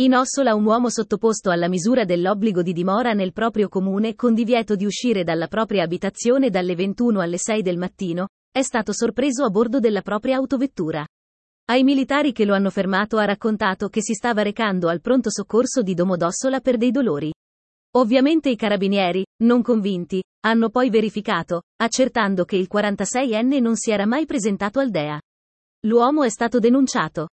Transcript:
In Ossola un uomo sottoposto alla misura dell'obbligo di dimora nel proprio comune con divieto di uscire dalla propria abitazione dalle 21 alle 6 del mattino, è stato sorpreso a bordo della propria autovettura. Ai militari che lo hanno fermato ha raccontato che si stava recando al pronto soccorso di Domodossola per dei dolori. Ovviamente i carabinieri, non convinti, hanno poi verificato, accertando che il 46enne non si era mai presentato al DEA. L'uomo è stato denunciato.